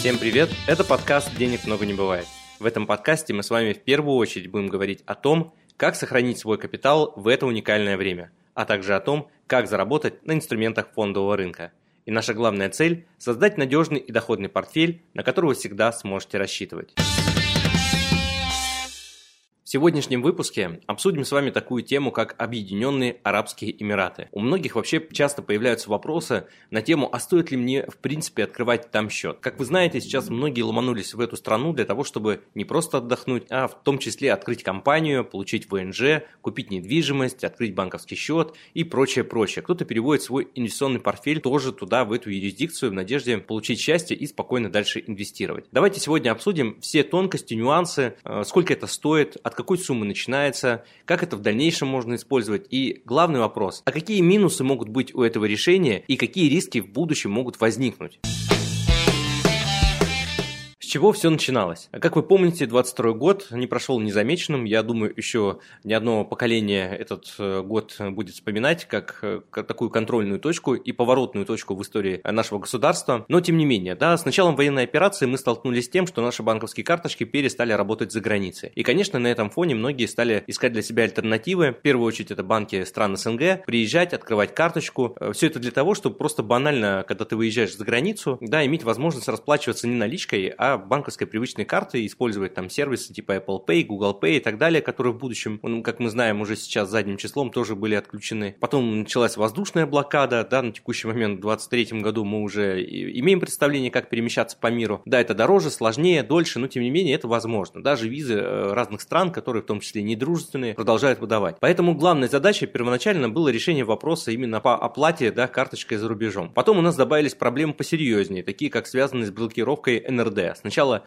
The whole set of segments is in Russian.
Всем привет! Это подкаст «Денег много не бывает». В этом подкасте мы с вами в первую очередь будем говорить о том, как сохранить свой капитал в это уникальное время, а также о том, как заработать на инструментах фондового рынка. И наша главная цель – создать надежный и доходный портфель, на который вы всегда сможете рассчитывать. В сегодняшнем выпуске обсудим с вами такую тему, как Объединенные Арабские Эмираты. У многих вообще часто появляются вопросы на тему, а стоит ли мне в принципе открывать там счет. Как вы знаете, сейчас многие ломанулись в эту страну для того, чтобы не просто отдохнуть, а в том числе открыть компанию, получить ВНЖ, купить недвижимость, открыть банковский счет и прочее, прочее. Кто-то переводит свой инвестиционный портфель тоже туда, в эту юрисдикцию, в надежде получить счастье и спокойно дальше инвестировать. Давайте сегодня обсудим все тонкости, нюансы, э, сколько это стоит, от какой суммы начинается, как это в дальнейшем можно использовать. И главный вопрос, а какие минусы могут быть у этого решения и какие риски в будущем могут возникнуть чего все начиналось? Как вы помните, 22 год не прошел незамеченным. Я думаю, еще ни одно поколение этот э, год будет вспоминать как, э, такую контрольную точку и поворотную точку в истории нашего государства. Но тем не менее, да, с началом военной операции мы столкнулись с тем, что наши банковские карточки перестали работать за границей. И, конечно, на этом фоне многие стали искать для себя альтернативы. В первую очередь это банки стран СНГ, приезжать, открывать карточку. Э, все это для того, чтобы просто банально, когда ты выезжаешь за границу, да, иметь возможность расплачиваться не наличкой, а банковской привычной карты, использовать там сервисы типа Apple Pay, Google Pay и так далее, которые в будущем, ну, как мы знаем, уже сейчас задним числом тоже были отключены. Потом началась воздушная блокада, да, на текущий момент в 2023 году мы уже имеем представление, как перемещаться по миру. Да, это дороже, сложнее, дольше, но тем не менее это возможно. Даже визы э, разных стран, которые в том числе недружественные, продолжают выдавать. Поэтому главной задачей первоначально было решение вопроса именно по оплате да, карточкой за рубежом. Потом у нас добавились проблемы посерьезнее, такие как связанные с блокировкой НРД.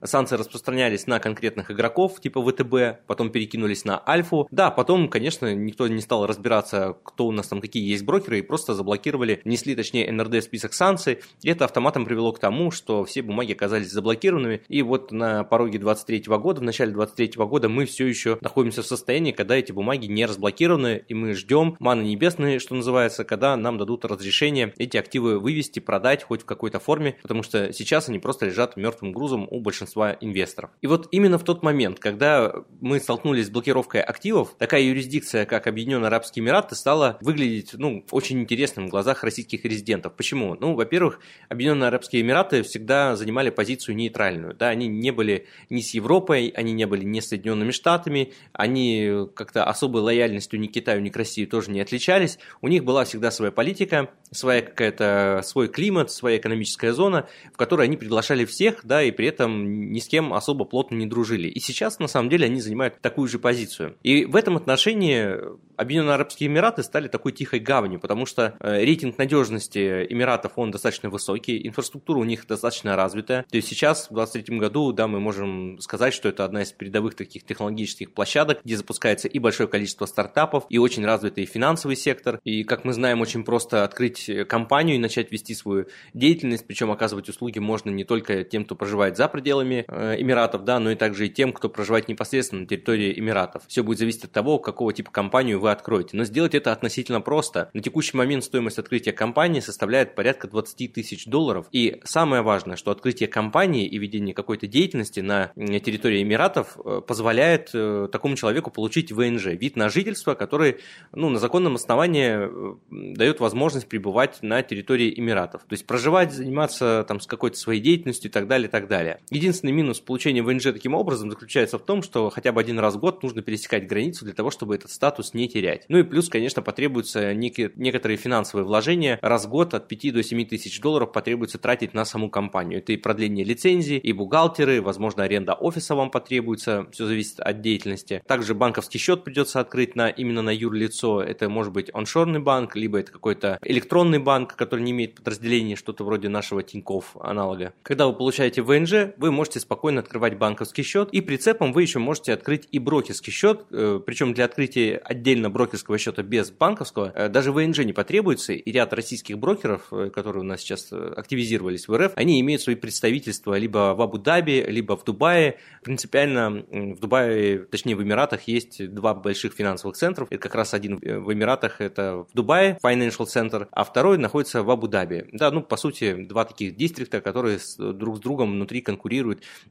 Санкции распространялись на конкретных игроков типа ВТБ, потом перекинулись на Альфу. Да, потом, конечно, никто не стал разбираться, кто у нас там какие есть брокеры, и просто заблокировали, внесли точнее НРД в список санкций. И это автоматом привело к тому, что все бумаги оказались заблокированными. И вот на пороге 23 года, в начале 23 года мы все еще находимся в состоянии, когда эти бумаги не разблокированы, и мы ждем маны небесные, что называется, когда нам дадут разрешение эти активы вывести, продать хоть в какой-то форме, потому что сейчас они просто лежат мертвым грузом у большинства инвесторов. И вот именно в тот момент, когда мы столкнулись с блокировкой активов, такая юрисдикция, как Объединенные Арабские Эмираты, стала выглядеть ну, очень интересным в глазах российских резидентов. Почему? Ну, во-первых, Объединенные Арабские Эмираты всегда занимали позицию нейтральную. Да? Они не были ни с Европой, они не были ни с Соединенными Штатами, они как-то особой лояльностью ни Китаю, ни к России тоже не отличались. У них была всегда своя политика, своя какая-то, свой климат, своя экономическая зона, в которой они приглашали всех, да, и при этом ни с кем особо плотно не дружили. И сейчас, на самом деле, они занимают такую же позицию. И в этом отношении Объединенные Арабские Эмираты стали такой тихой гаванью, потому что э, рейтинг надежности Эмиратов, он достаточно высокий, инфраструктура у них достаточно развитая. То есть сейчас, в 2023 году, да, мы можем сказать, что это одна из передовых таких технологических площадок, где запускается и большое количество стартапов, и очень развитый финансовый сектор. И, как мы знаем, очень просто открыть компанию и начать вести свою деятельность, причем оказывать услуги можно не только тем, кто проживает за пределами э, Эмиратов, да, но и также и тем, кто проживает непосредственно на территории Эмиратов. Все будет зависеть от того, какого типа компанию вы откроете. Но сделать это относительно просто. На текущий момент стоимость открытия компании составляет порядка 20 тысяч долларов. И самое важное, что открытие компании и ведение какой-то деятельности на территории Эмиратов э, позволяет э, такому человеку получить ВНЖ, вид на жительство, который ну, на законном основании дает возможность пребывать на территории Эмиратов. То есть проживать, заниматься там с какой-то своей деятельностью и так далее, и так далее. Единственный минус получения ВНЖ таким образом заключается в том, что хотя бы один раз в год нужно пересекать границу для того, чтобы этот статус не терять. Ну и плюс, конечно, потребуются некие, некоторые финансовые вложения. Раз в год от 5 до 7 тысяч долларов потребуется тратить на саму компанию. Это и продление лицензии, и бухгалтеры, возможно, аренда офиса вам потребуется, все зависит от деятельности. Также банковский счет придется открыть на, именно на юрлицо. Это может быть оншорный банк, либо это какой-то электронный банк, который не имеет подразделения, что-то вроде нашего Тинькофф аналога. Когда вы получаете ВНЖ, Вы можете спокойно открывать банковский счет, и прицепом вы еще можете открыть и брокерский счет, э, причем для открытия отдельно брокерского счета без банковского э, даже ВНЖ не потребуется, и ряд российских брокеров, э, которые у нас сейчас активизировались в РФ, они имеют свои представительства либо в Абу-Даби, либо в Дубае. Принципиально в Дубае, точнее в Эмиратах есть два больших финансовых центров. Это как раз один в Эмиратах, это в Дубае, Financial Center, а второй находится в Абу-Даби. Да, ну, по сути, два таких дистрикта, которые друг с другом внутри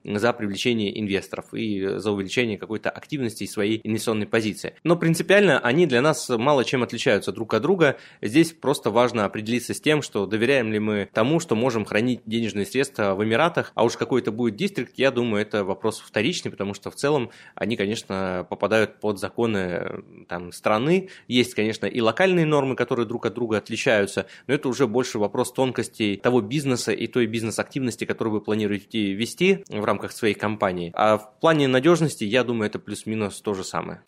за привлечение инвесторов и за увеличение какой-то активности своей инвестиционной позиции. Но принципиально они для нас мало чем отличаются друг от друга. Здесь просто важно определиться с тем, что доверяем ли мы тому, что можем хранить денежные средства в Эмиратах, а уж какой-то будет дистрикт, я думаю, это вопрос вторичный, потому что в целом они, конечно, попадают под законы там, страны. Есть, конечно, и локальные нормы, которые друг от друга отличаются, но это уже больше вопрос тонкостей того бизнеса и той бизнес-активности, которую вы планируете вести в рамках своей компании. А в плане надежности, я думаю, это плюс-минус то же самое.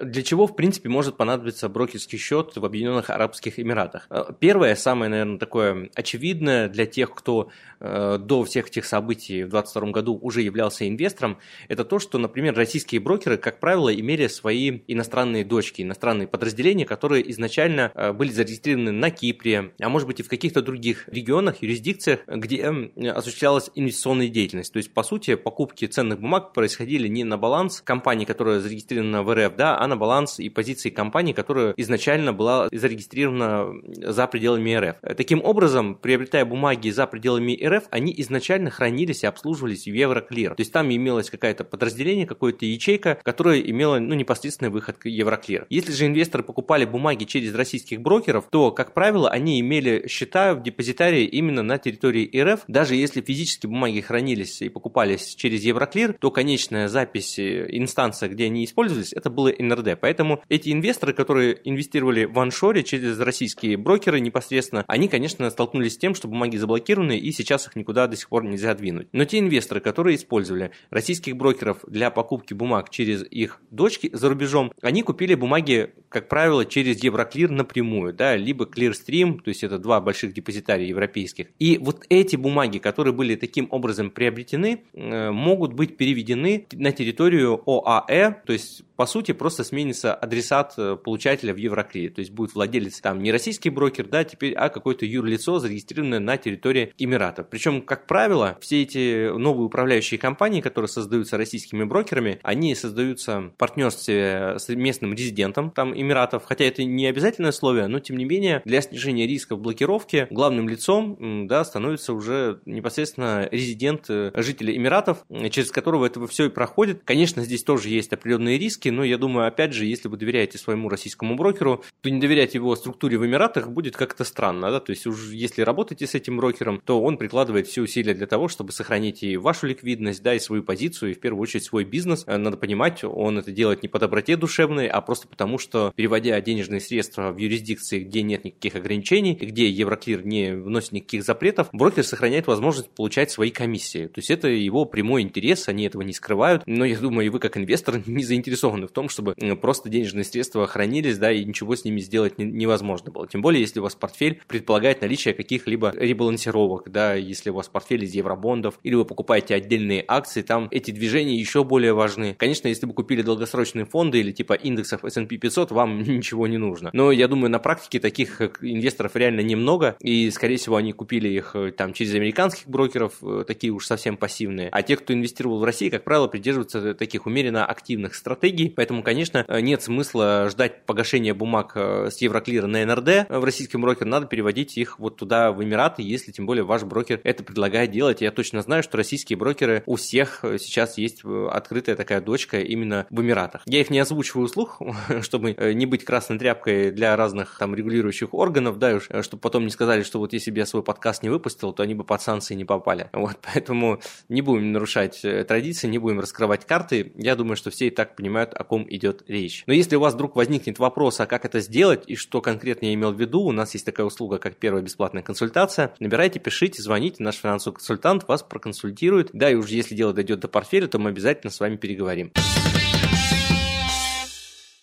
Для чего, в принципе, может понадобиться брокерский счет в Объединенных Арабских Эмиратах? Э, первое, самое, наверное, такое очевидное для тех, кто э, до всех этих событий в 2022 году уже являлся инвестором, это то, что, например, российские брокеры, как правило, имели свои иностранные дочки, иностранные подразделения, которые изначально э, были зарегистрированы на Кипре, а может быть и в каких-то других регионах, юрисдикциях, где осуществлялась инвестиционная деятельность. То есть, по сути, покупки ценных бумаг происходили не на баланс компании, которая зарегистрирована в РФ, да, а на баланс и позиции компании, которая изначально была зарегистрирована за пределами РФ. Таким образом, приобретая бумаги за пределами РФ, они изначально хранились и обслуживались в Евроклир. То есть там имелось какое-то подразделение, какое-то ячейка, которая имела ну, непосредственный выход к Евроклир. Если же инвесторы покупали бумаги через российских брокеров, то, как правило, они имели счета в депозитарии именно на территории РФ. Даже если физически бумаги хранились и покупались через Евроклир, то конечная запись э, инстанция, где они использовались, это было НРД. Поэтому эти инвесторы, которые инвестировали в аншоре через российские брокеры непосредственно, они, конечно, столкнулись с тем, что бумаги заблокированы и сейчас их никуда до сих пор нельзя двинуть. Но те инвесторы, которые использовали российских брокеров для покупки бумаг через их дочки за рубежом, они купили бумаги, как правило, через Евроклир напрямую, да, либо Clearstream, то есть это два больших депозитария европейских. И вот эти бумаги, которые были таким образом приобретены, э, могут быть переведены на территорию ОАЭ, то есть по сути просто сменится адресат э, получателя в Евроклире. То есть будет владелец там не российский брокер, да, теперь, а какое-то юрлицо, зарегистрированное на территории Эмиратов. Причем, как правило, все эти новые управляющие компании, которые создаются российскими брокерами, они создаются в партнерстве с местным резидентом там Эмиратов, хотя это не обязательное условие, но тем не менее для снижения рисков блокировки главным лицом да, становится уже непосредственно резидент э, жителя Эмиратов, через которого это все и проходит. Конечно, здесь тоже есть определенные риски, но я думаю, опять же, если вы доверяете своему российскому брокеру, то не доверять его структуре в Эмиратах будет как-то странно, да, то есть уж если работаете с этим брокером, то он прикладывает все усилия для того, чтобы сохранить и вашу ликвидность, да, и свою позицию, и в первую очередь свой бизнес. Э, надо понимать, он это делает не по доброте душевной, а просто потому, что переводя денежные средства в юрисдикции, где нет никаких ограничений, где Евроклир не вносит никаких запретов, брокер сохраняет возможность получать свои комиссии. То есть это его прямой интерес, они этого не скрывают, но я думаю, и вы как инвестор не заинтересованы заинтересованы в том, чтобы просто денежные средства хранились, да, и ничего с ними сделать невозможно было. Тем более, если у вас портфель предполагает наличие каких-либо ребалансировок, да, если у вас портфель из евробондов, или вы покупаете отдельные акции, там эти движения еще более важны. Конечно, если вы купили долгосрочные фонды или типа индексов S&P 500, вам ничего не нужно. Но я думаю, на практике таких э, инвесторов реально немного, и, скорее всего, они купили их э, там через американских брокеров, э, такие уж совсем пассивные. А те, кто инвестировал в России, как правило, придерживаются таких умеренно активных стратегий, Поэтому, конечно, э, нет смысла ждать погашения бумаг э, с Евроклира на НРД э, в российский брокер, надо переводить их вот туда, в Эмираты, если тем более ваш брокер это предлагает делать. Я точно знаю, что российские брокеры у всех сейчас есть открытая такая дочка именно в Эмиратах. Я их не озвучиваю услуг, чтобы не быть красной тряпкой для разных там регулирующих органов, да, чтобы потом не сказали, что вот если бы я свой подкаст не выпустил, то они бы под санкции не попали. Вот, поэтому не будем нарушать традиции, не будем раскрывать карты. Я думаю, что все и так понимают, о ком идет речь. Но если у вас вдруг возникнет вопрос, а как это сделать и что конкретно я имел в виду, у нас есть такая услуга, как первая бесплатная консультация. Набирайте, пишите, звоните, наш финансовый консультант вас проконсультирует. Да, и уже если дело дойдет до портфеля, то мы обязательно с вами переговорим.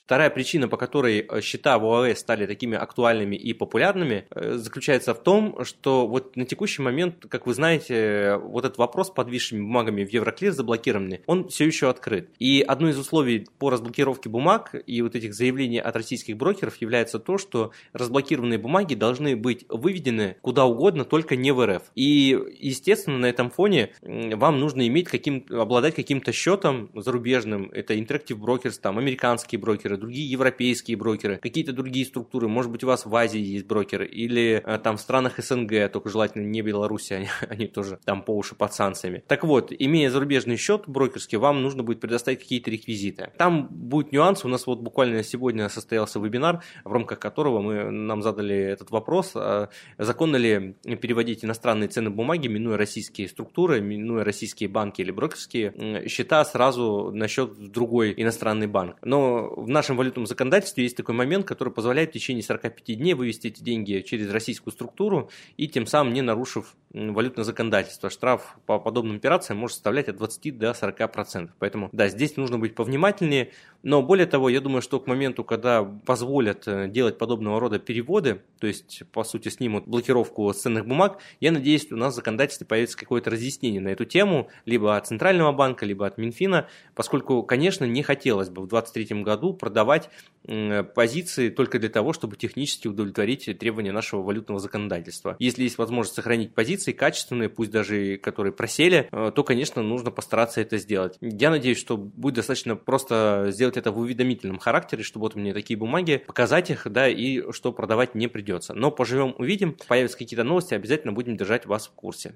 Вторая причина, по которой э, счета в ОАЭ стали такими актуальными и популярными, э, заключается в том, что вот на текущий момент, как вы знаете, вот этот вопрос с подвисшими бумагами в Евроклир заблокированный, он все еще открыт. И одно из условий по разблокировке бумаг и вот этих заявлений от российских брокеров является то, что разблокированные бумаги должны быть выведены куда угодно, только не в РФ. И, естественно, на этом фоне вам нужно иметь каким, обладать каким-то счетом зарубежным. Это Interactive Brokers, там, американские брокеры, другие европейские брокеры, какие-то другие структуры. Может быть, у вас в Азии есть брокеры или э, там в странах СНГ, только желательно не Беларуси, они, они тоже там по уши под санкциями. Так вот, имея зарубежный счет брокерский, вам нужно будет предоставить какие-то реквизиты. Там будет нюанс. У нас вот буквально сегодня состоялся вебинар, в рамках которого мы нам задали этот вопрос, а законно ли переводить иностранные ценные бумаги, минуя российские структуры, минуя российские банки или брокерские счета сразу на счет в другой иностранный банк. Но в нашем валютном законодательстве есть такой момент, который позволяет в течение 45 дней вывести эти деньги через российскую структуру и тем самым не нарушив валютное законодательство. Штраф по подобным операциям может составлять от 20 до 40%. Поэтому, да, здесь нужно быть повнимательнее. Но более того, я думаю, что к моменту, когда позволят э, делать подобного рода переводы, то есть, по сути, снимут блокировку ценных бумаг, я надеюсь, у нас в законодательстве появится какое-то разъяснение на эту тему, либо от Центрального банка, либо от Минфина, поскольку, конечно, не хотелось бы в 2023 году продавать позиции только для того, чтобы технически удовлетворить требования нашего валютного законодательства. Если есть возможность сохранить позиции качественные, пусть даже которые просели, э, то, конечно, нужно постараться это сделать. Я надеюсь, что будет достаточно просто сделать это в уведомительном характере, чтобы вот меня такие бумаги, показать их, да, и что продавать не придется. Но поживем, увидим, появятся какие-то новости, обязательно будем держать вас в курсе.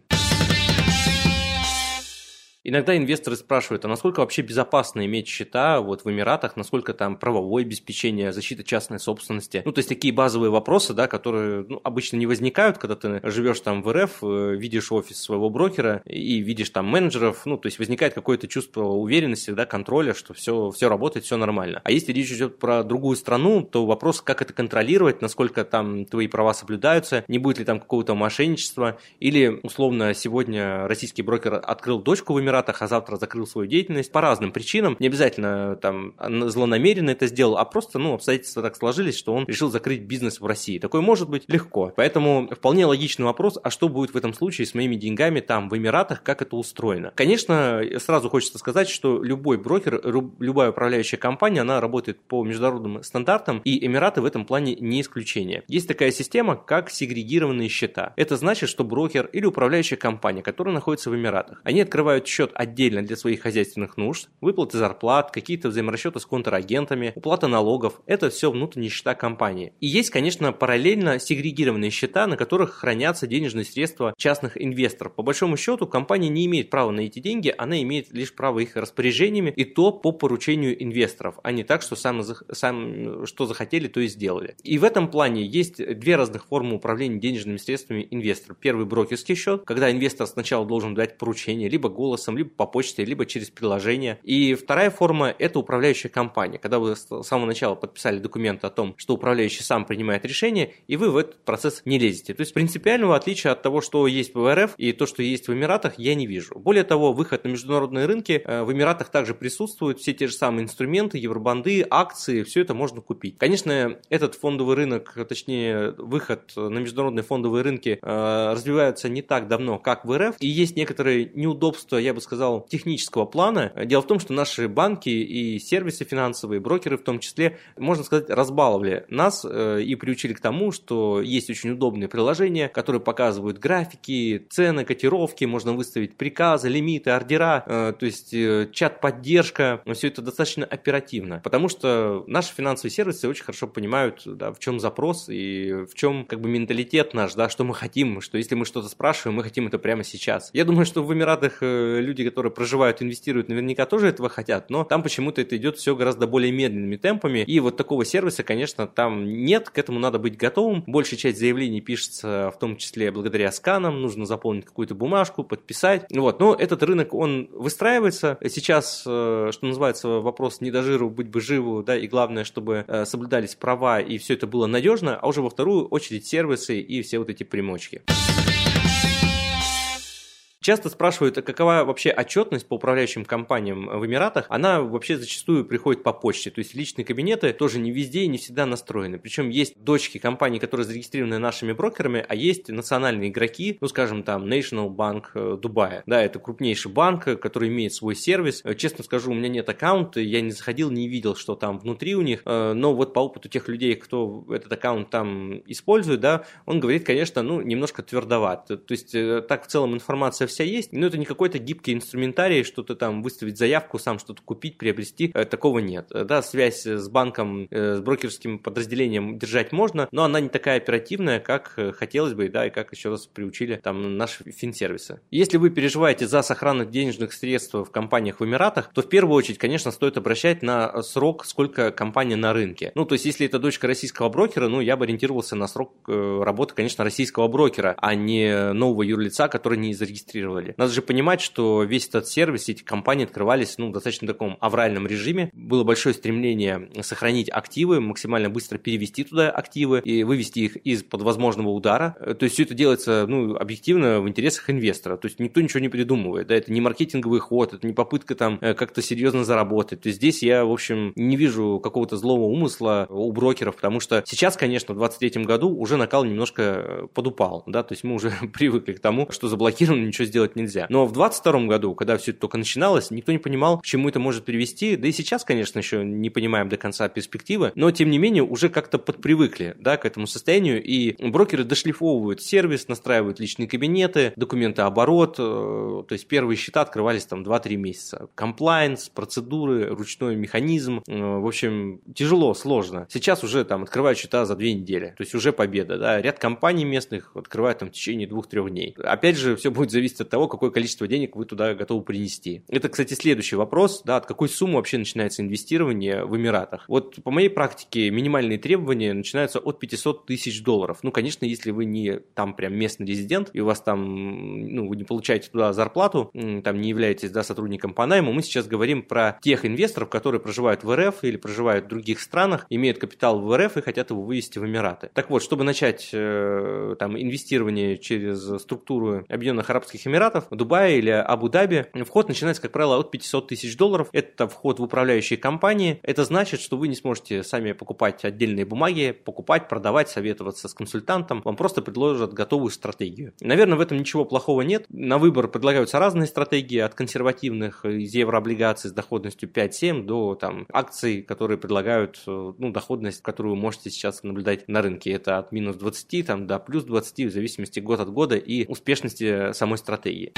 Иногда инвесторы спрашивают, а насколько вообще безопасно иметь счета вот в Эмиратах, насколько там правовое обеспечение, защита частной собственности. Ну, то есть такие базовые вопросы, да, которые ну, обычно не возникают, когда ты живешь там в РФ, э, видишь офис своего брокера и видишь там менеджеров, ну, то есть возникает какое-то чувство уверенности, да, контроля, что все, все работает, все нормально. А если речь идет про другую страну, то вопрос, как это контролировать, насколько там твои права соблюдаются, не будет ли там какого-то мошенничества, или, условно, сегодня российский брокер открыл дочку в Эмиратах, Эмиратах, а завтра закрыл свою деятельность по разным причинам. Не обязательно там злонамеренно это сделал, а просто, ну, обстоятельства так сложились, что он решил закрыть бизнес в России. Такое может быть легко. Поэтому вполне логичный вопрос, а что будет в этом случае с моими деньгами там в Эмиратах, как это устроено? Конечно, сразу хочется сказать, что любой брокер, любая управляющая компания, она работает по международным стандартам, и Эмираты в этом плане не исключение. Есть такая система, как сегрегированные счета. Это значит, что брокер или управляющая компания, которая находится в Эмиратах, они открывают счет счет отдельно для своих хозяйственных нужд, выплаты зарплат, какие-то взаиморасчеты с контрагентами, уплата налогов – это все внутренние счета компании. И есть, конечно, параллельно сегрегированные счета, на которых хранятся денежные средства частных инвесторов. По большому счету, компания не имеет права на эти деньги, она имеет лишь право их распоряжениями, и то по поручению инвесторов, а не так, что сам, сам что захотели, то и сделали. И в этом плане есть две разных формы управления денежными средствами инвестора. Первый – брокерский счет, когда инвестор сначала должен дать поручение либо голосом, сервисом, либо по почте, либо через приложение. И вторая форма – это управляющая компания. Когда вы с самого начала подписали документ о том, что управляющий сам принимает решение, и вы в этот процесс не лезете. То есть принципиального отличия от того, что есть в РФ и то, что есть в Эмиратах, я не вижу. Более того, выход на международные рынки э, в Эмиратах также присутствуют все те же самые инструменты, евробанды, акции, все это можно купить. Конечно, этот фондовый рынок, точнее, выход на международные фондовые рынки э, развивается не так давно, как в РФ, и есть некоторые неудобства, я бы сказал, технического плана. Дело в том, что наши банки и сервисы финансовые, брокеры в том числе, можно сказать, разбаловали нас э, и приучили к тому, что есть очень удобные приложения, которые показывают графики, цены, котировки, можно выставить приказы, лимиты, ордера, э, то есть э, чат-поддержка, все это достаточно оперативно, потому что наши финансовые сервисы очень хорошо понимают, да, в чем запрос и в чем как бы менталитет наш, да, что мы хотим, что если мы что-то спрашиваем, мы хотим это прямо сейчас. Я думаю, что в Эмиратах люди люди, которые проживают, инвестируют, наверняка тоже этого хотят, но там почему-то это идет все гораздо более медленными темпами, и вот такого сервиса, конечно, там нет, к этому надо быть готовым. Большая часть заявлений пишется в том числе благодаря сканам, нужно заполнить какую-то бумажку, подписать. Вот, но этот рынок, он выстраивается. Сейчас, э, что называется, вопрос не до жиру, быть бы живу, да, и главное, чтобы э, соблюдались права и все это было надежно, а уже во вторую очередь сервисы и все вот эти примочки. Часто спрашивают, а какова вообще отчетность по управляющим компаниям в Эмиратах. Она вообще зачастую приходит по почте. То есть личные кабинеты тоже не везде и не всегда настроены. Причем есть дочки компаний, которые зарегистрированы нашими брокерами, а есть национальные игроки, ну, скажем, там, National Bank э, Дубая. Да, это крупнейший банк, который имеет свой сервис. Э, честно скажу, у меня нет аккаунта, я не заходил, не видел, что там внутри у них, э, но вот по опыту тех людей, кто этот аккаунт там использует, да, он говорит, конечно, ну, немножко твердоват. То есть так в целом информация вся есть, но это не какой-то гибкий инструментарий, что-то там выставить заявку, сам что-то купить, приобрести, такого нет. Да, связь с банком, с брокерским подразделением держать можно, но она не такая оперативная, как хотелось бы, да, и как еще раз приучили там наши финсервисы. Если вы переживаете за сохранность денежных средств в компаниях в Эмиратах, то в первую очередь, конечно, стоит обращать на срок, сколько компания на рынке. Ну, то есть, если это дочка российского брокера, ну, я бы ориентировался на срок э, работы, конечно, российского брокера, а не нового юрлица, который не зарегистрировали. Надо же понимать, что весь этот сервис, эти компании открывались, ну, в достаточно таком авральном режиме. Было большое стремление сохранить активы, максимально быстро перевести туда активы и вывести их из-под возможного удара. Э, то есть, все это делается, ну, объективно в интересах инвестора. То есть, никто ничего не придумывает. Да, это не маркетинговый ход, это не попытка там э, как-то серьезно заработать. То есть, здесь я, в общем, не вижу какого-то злого умысла у брокеров, потому что сейчас, конечно, в 2023 году уже накал немножко э, подупал, да, то есть мы уже привыкли к тому, что заблокировано, ничего сделать нельзя. Но в 2022 году, когда все это только начиналось, никто не понимал, к чему это может привести, да и сейчас, конечно, еще не понимаем до конца перспективы, но, тем не менее, уже как-то подпривыкли, да, к этому состоянию, и брокеры дошлифовывают сервис, настраивают личные кабинеты, документы оборот, э, то есть первые счета открывались там 2-3 месяца. Комплайнс, процедуры, ручной механизм, э, в общем, тяжело, сложно. Сейчас уже там открывают счета за 2 недели, то есть уже победа, да, ряд компаний местных открывают там в течение 2-3 дней. Опять же, все будет зависеть от того, какое количество денег вы туда готовы принести. Это, кстати, следующий вопрос, да, от какой суммы вообще начинается инвестирование в Эмиратах. Вот по моей практике минимальные требования начинаются от 500 тысяч долларов. Ну, конечно, если вы не там прям местный резидент, и у вас там, ну, вы не получаете туда зарплату, там не являетесь, да, сотрудником по найму, мы сейчас говорим про тех инвесторов, которые проживают в РФ или проживают в других странах, имеют капитал в РФ и хотят его вывести в Эмираты. Так вот, чтобы начать э, там инвестирование через структуру Объединенных Арабских Эмиратов, Дубая или Абу-Даби, вход начинается, как правило, от 500 тысяч долларов. Это вход в управляющие компании. Это значит, что вы не сможете сами покупать отдельные бумаги, покупать, продавать, советоваться с консультантом. Вам просто предложат готовую стратегию. Наверное, в этом ничего плохого нет. На выбор предлагаются разные стратегии, от консервативных из еврооблигаций с доходностью 5-7 до там, акций, которые предлагают э, ну, доходность, которую вы можете сейчас наблюдать на рынке. Это от минус 20 там, до плюс 20 в зависимости год от года и успешности самой стратегии. 的一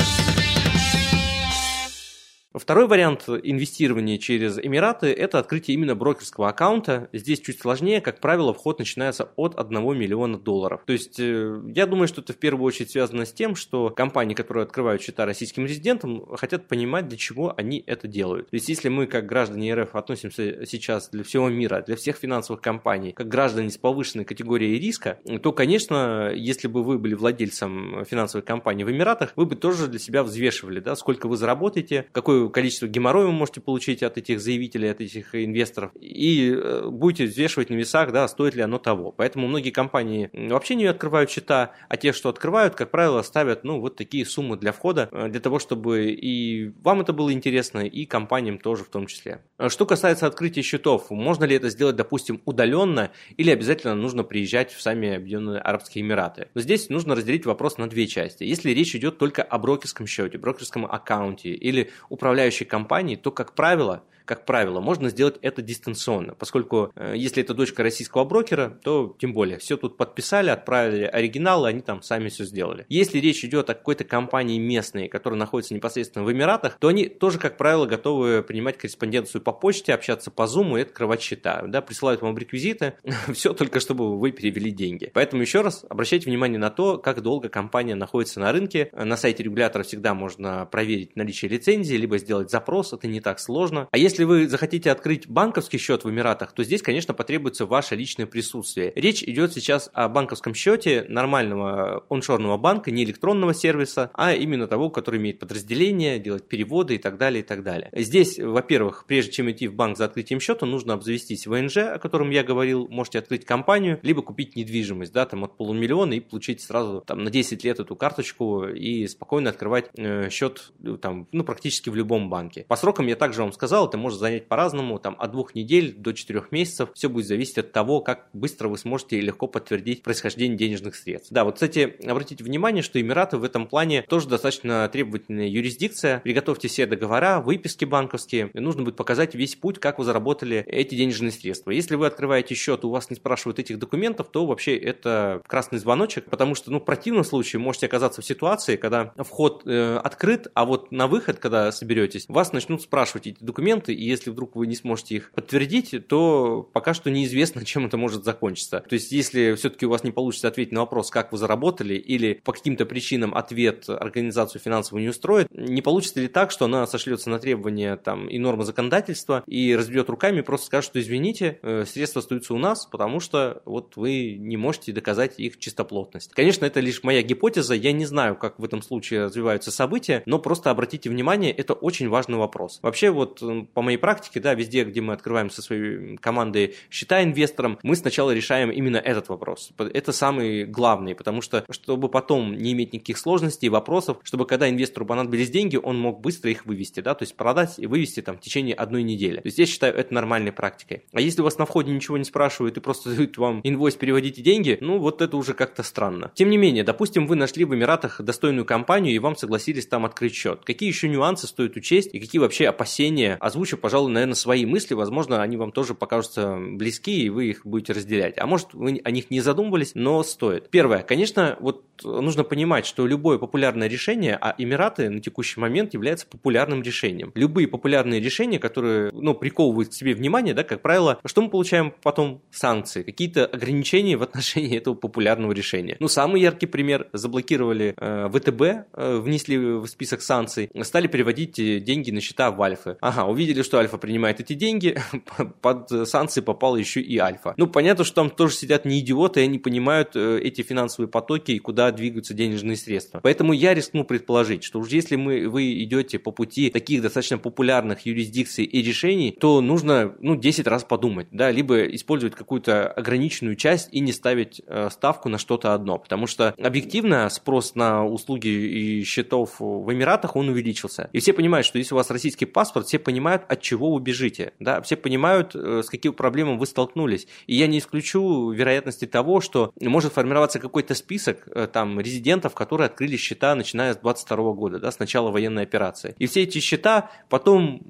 Второй вариант инвестирования через Эмираты – это открытие именно брокерского аккаунта. Здесь чуть сложнее, как правило, вход начинается от 1 миллиона долларов. То есть, э, я думаю, что это в первую очередь связано с тем, что компании, которые открывают счета российским резидентам, хотят понимать, для чего они это делают. То есть, если мы, как граждане РФ, относимся сейчас для всего мира, для всех финансовых компаний, как граждане с повышенной категорией риска, то, конечно, если бы вы были владельцем финансовой компании в Эмиратах, вы бы тоже для себя взвешивали, да, сколько вы заработаете, какой количество геморроя вы можете получить от этих заявителей, от этих инвесторов, и э, будете взвешивать на весах, да, стоит ли оно того. Поэтому многие компании вообще не открывают счета, а те, что открывают, как правило, ставят, ну, вот такие суммы для входа, э, для того, чтобы и вам это было интересно, и компаниям тоже в том числе. Э, что касается открытия счетов, можно ли это сделать, допустим, удаленно, или обязательно нужно приезжать в сами Объединенные Арабские Эмираты? Но здесь нужно разделить вопрос на две части. Если речь идет только о брокерском счете, брокерском аккаунте или управлении управляющей компании, то, как правило, как правило, можно сделать это дистанционно, поскольку э, если это дочка российского брокера, то тем более все тут подписали, отправили оригиналы, они там сами все сделали. Если речь идет о какой-то компании местной, которая находится непосредственно в Эмиратах, то они тоже, как правило, готовы принимать корреспонденцию по почте, общаться по Zoom и открывать счета, да, присылают вам реквизиты, все только чтобы вы перевели деньги. Поэтому еще раз обращайте внимание на то, как долго компания находится на рынке. На сайте регулятора всегда можно проверить наличие лицензии, либо сделать запрос, это не так сложно. А если если вы захотите открыть банковский счет в Эмиратах, то здесь, конечно, потребуется ваше личное присутствие. Речь идет сейчас о банковском счете нормального оншорного банка, не электронного сервиса, а именно того, который имеет подразделение, делать переводы и так далее, и так далее. Здесь, во-первых, прежде чем идти в банк за открытием счета, нужно обзавестись ВНЖ, о котором я говорил, можете открыть компанию, либо купить недвижимость, да, там от полумиллиона и получить сразу там на 10 лет эту карточку и спокойно открывать э, счет там, ну, практически в любом банке. По срокам я также вам сказал, это может занять по-разному, там от двух недель до четырех месяцев, все будет зависеть от того, как быстро вы сможете легко подтвердить происхождение денежных средств. Да, вот, кстати, обратите внимание, что Эмираты в этом плане тоже достаточно требовательная юрисдикция. Приготовьте все договора, выписки банковские, и нужно будет показать весь путь, как вы заработали эти денежные средства. Если вы открываете счет, у вас не спрашивают этих документов, то вообще это красный звоночек, потому что, ну, в противном случае можете оказаться в ситуации, когда вход э, открыт, а вот на выход, когда соберетесь, вас начнут спрашивать эти документы, и если вдруг вы не сможете их подтвердить, то пока что неизвестно, чем это может закончиться. То есть, если все-таки у вас не получится ответить на вопрос, как вы заработали, или по каким-то причинам ответ организацию финансовую не устроит, не получится ли так, что она сошлется на требования там, и нормы законодательства и разберет руками просто скажет, что извините, э, средства остаются у нас, потому что вот вы не можете доказать их чистоплотность. Конечно, это лишь моя гипотеза, я не знаю, как в этом случае развиваются события, но просто обратите внимание, это очень важный вопрос. Вообще вот по моей практике, да, везде, где мы открываем со своей командой счета инвесторам, мы сначала решаем именно этот вопрос. Это самый главный, потому что чтобы потом не иметь никаких сложностей, вопросов, чтобы когда инвестору понадобились деньги, он мог быстро их вывести, да, то есть продать и вывести там в течение одной недели. То есть я считаю это нормальной практикой. А если у вас на входе ничего не спрашивают и просто дают вам инвойс, переводите деньги, ну вот это уже как-то странно. Тем не менее, допустим, вы нашли в Эмиратах достойную компанию и вам согласились там открыть счет. Какие еще нюансы стоит учесть и какие вообще опасения? Озвучу, пожалуй, наверное, свои мысли. Возможно, они вам тоже покажутся близки и вы их будете разделять. А может, вы о них не задумывались, но стоит. Первое. Конечно, вот нужно понимать, что любое популярное решение, а Эмираты на текущий момент является популярным решением. Любые популярные решения, которые ну, приковывают к себе внимание, да, как правило, что мы получаем потом? Санкции, какие-то ограничения в отношении этого популярного решения. Ну, самый яркий пример, заблокировали э, ВТБ, э, внесли в список санкций, стали переводить э, деньги на счета в Альфы. Ага, увидели, что Альфа принимает эти деньги, под санкции попала еще и Альфа. Ну, понятно, что там тоже сидят не идиоты, и они понимают э, эти финансовые потоки и куда двигаются денежные средства. Поэтому я рискну предположить, что уж если мы, вы идете по пути таких достаточно популярных юрисдикций и решений, то нужно, ну, 10 раз подумать, да, либо использовать какую-то ограниченную часть и не ставить э, ставку на что-то одно, потому что объективно спрос на услуги и счетов в Эмиратах, он увеличился. И все понимают, что если у вас российский паспорт, все понимают, от чего вы бежите, да, все понимают, э, с какими проблемами вы столкнулись. И я не исключу вероятности того, что может формироваться какой-то список э, там резидентов, которые открыли счета, начиная с 22 года, да, с начала военной операции. И все эти счета потом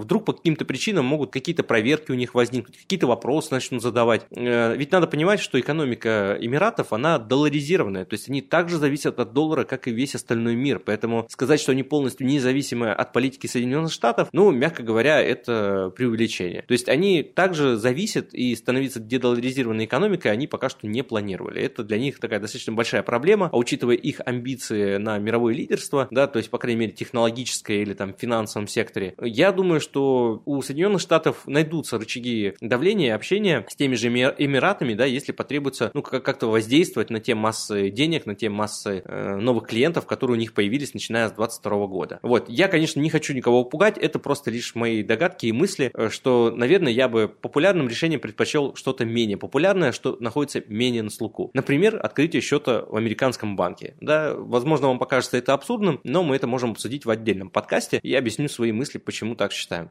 вдруг по каким-то причинам могут какие-то проверки у них возникнуть, какие-то вопросы начнут задавать. Э, ведь надо понимать, что экономика Эмиратов, она долларизированная, то есть они также зависят от доллара, как и весь остальной мир. Поэтому сказать, что они полностью независимы от политики Соединенных Штатов, ну, мягко говоря, это преувеличение. То есть они также зависят и становиться дедоларизированной экономикой они пока что не планировали. Это для них такая достаточно большая проблема, а учитывая их амбиции на мировое лидерство, да, то есть, по крайней мере, технологическое или там финансовом секторе, я думаю, что у Соединенных Штатов найдутся рычаги давления и общения с теми же Эмиратами, да, если потребуется, ну, как-то воздействовать на те массы денег, на те массы э, новых клиентов, которые у них появились, начиная с 2022 года. Вот, я, конечно, не хочу никого пугать, это просто лишь мои догадки и мысли, э, что, наверное, я бы популярным решением предпочел что-то менее популярное, что находится менее на слуху. Например, открытие счета в американском банке. Да, возможно, вам покажется это абсурдным, но мы это можем обсудить в отдельном подкасте. Я объясню свои мысли, почему так считаю.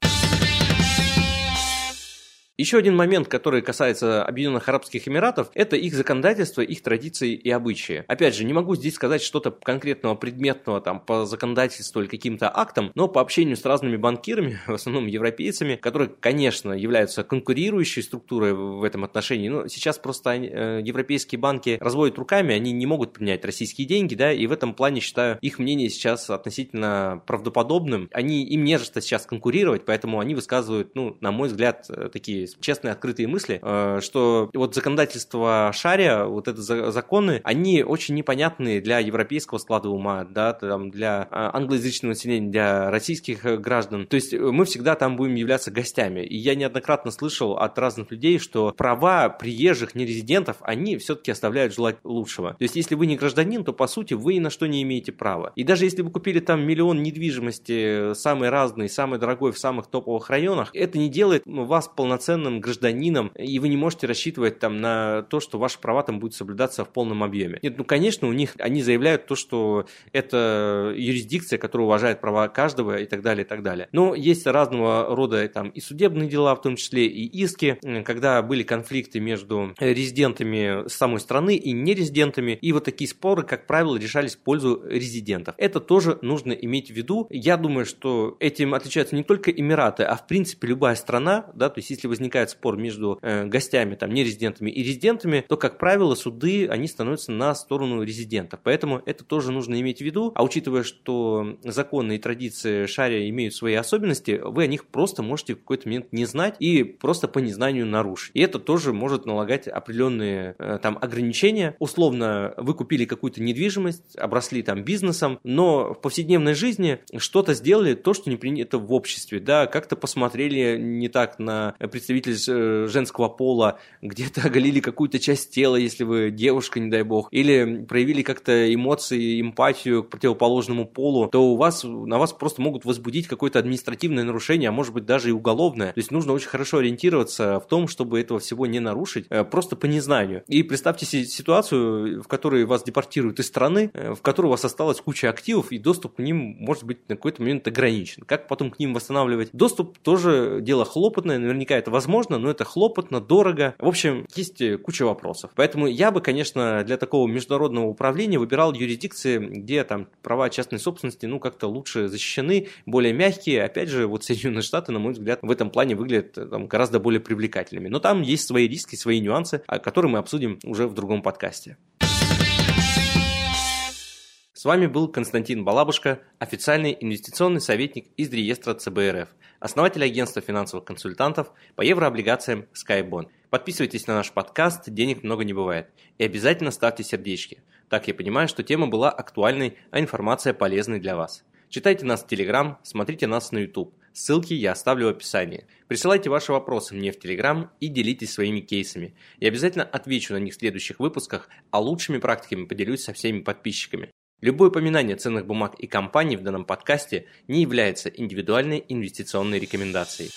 Еще один момент, который касается Объединенных Арабских Эмиратов, это их законодательство, их традиции и обычаи. Опять же, не могу здесь сказать что-то конкретного, предметного там по законодательству или каким-то актам, но по общению с разными банкирами, в основном европейцами, которые, конечно, являются конкурирующей структурой в этом отношении, но сейчас просто э, европейские банки разводят руками, они не могут принять российские деньги, да, и в этом плане считаю их мнение сейчас относительно правдоподобным. Они, им не за что сейчас конкурировать, поэтому они высказывают, ну, на мой взгляд, э, такие честные открытые мысли, э, что вот законодательство Шария, вот это законы, они очень непонятные для европейского склада ума, да, там, для а, англоязычного населения, для российских э, граждан. То есть мы всегда там будем являться гостями. И я неоднократно слышал от разных людей, что права приезжих нерезидентов, они все-таки оставляют желать лучшего. То есть если вы не гражданин, то по сути вы ни на что не имеете права. И даже если вы купили там миллион недвижимости, самый разный, самый дорогой в самых топовых районах, это не делает вас полноценным гражданином, и вы не можете рассчитывать там на то, что ваши права там будут соблюдаться в полном объеме. Нет, ну конечно, у них они заявляют то, что это юрисдикция, которая уважает права каждого и так далее, и так далее. Но есть разного рода там и судебные дела, в том числе и иски, когда были конфликты между резидентами самой страны и нерезидентами, и вот такие споры, как правило, решались в пользу резидентов. Это тоже нужно иметь в виду. Я думаю, что этим отличаются не только Эмираты, а в принципе любая страна, да, то есть если возникает спор между э, гостями, там, нерезидентами и резидентами, то, как правило, суды, они становятся на сторону резидентов. Поэтому это тоже нужно иметь в виду. А учитывая, что законы и традиции шария имеют свои особенности, вы о них просто можете в какой-то момент не знать и просто по незнанию нарушить. И это тоже может налагать определенные э, там ограничения. Условно, вы купили какую-то недвижимость, обросли там бизнесом, но в повседневной жизни что-то сделали, то, что не принято в обществе, да, как-то посмотрели не так на представителей э, женского пола, где-то оголили какую-то часть тела, если вы девушка, не дай бог, или проявили как-то эмоции, эмпатию к противоположному полу, то у вас, на вас просто могут возбудить какое-то административное нарушение, а может быть даже и уголовное. То есть нужно очень хорошо ориентироваться в том, чтобы этого всего не нарушить, э, просто по незнанию. И представьте себе ситуацию, в которой вас депортируют из страны, э, в которой у вас осталась куча активов, и доступ к ним может быть на какой-то момент ограничен. Как потом к ним восстанавливать? Доступ тоже дело хлопотное, наверняка это возможно, но это хлопотно, дорого. В общем, есть э, куча вопросов. Поэтому я бы, конечно, для такого международного управления выбирал юрисдикции, где там права частной собственности, ну, как-то лучше защищены, более мягкие. Опять же, вот Соединенные Штаты, на мой взгляд, в этом плане выглядят э, там, гораздо более привлекательными. Но там есть свои риски, свои нюансы, которые мы обсудим уже в другом подкасте. С вами был Константин Балабушка, официальный инвестиционный советник из реестра ЦБРФ, основатель агентства финансовых консультантов по еврооблигациям SkyBond. Подписывайтесь на наш подкаст «Денег много не бывает» и обязательно ставьте сердечки. Так я понимаю, что тема была актуальной, а информация полезной для вас. Читайте нас в Телеграм, смотрите нас на YouTube. Ссылки я оставлю в описании. Присылайте ваши вопросы мне в Телеграм и делитесь своими кейсами. Я обязательно отвечу на них в следующих выпусках, а лучшими практиками поделюсь со всеми подписчиками. Любое упоминание ценных бумаг и компаний в данном подкасте не является индивидуальной инвестиционной рекомендацией.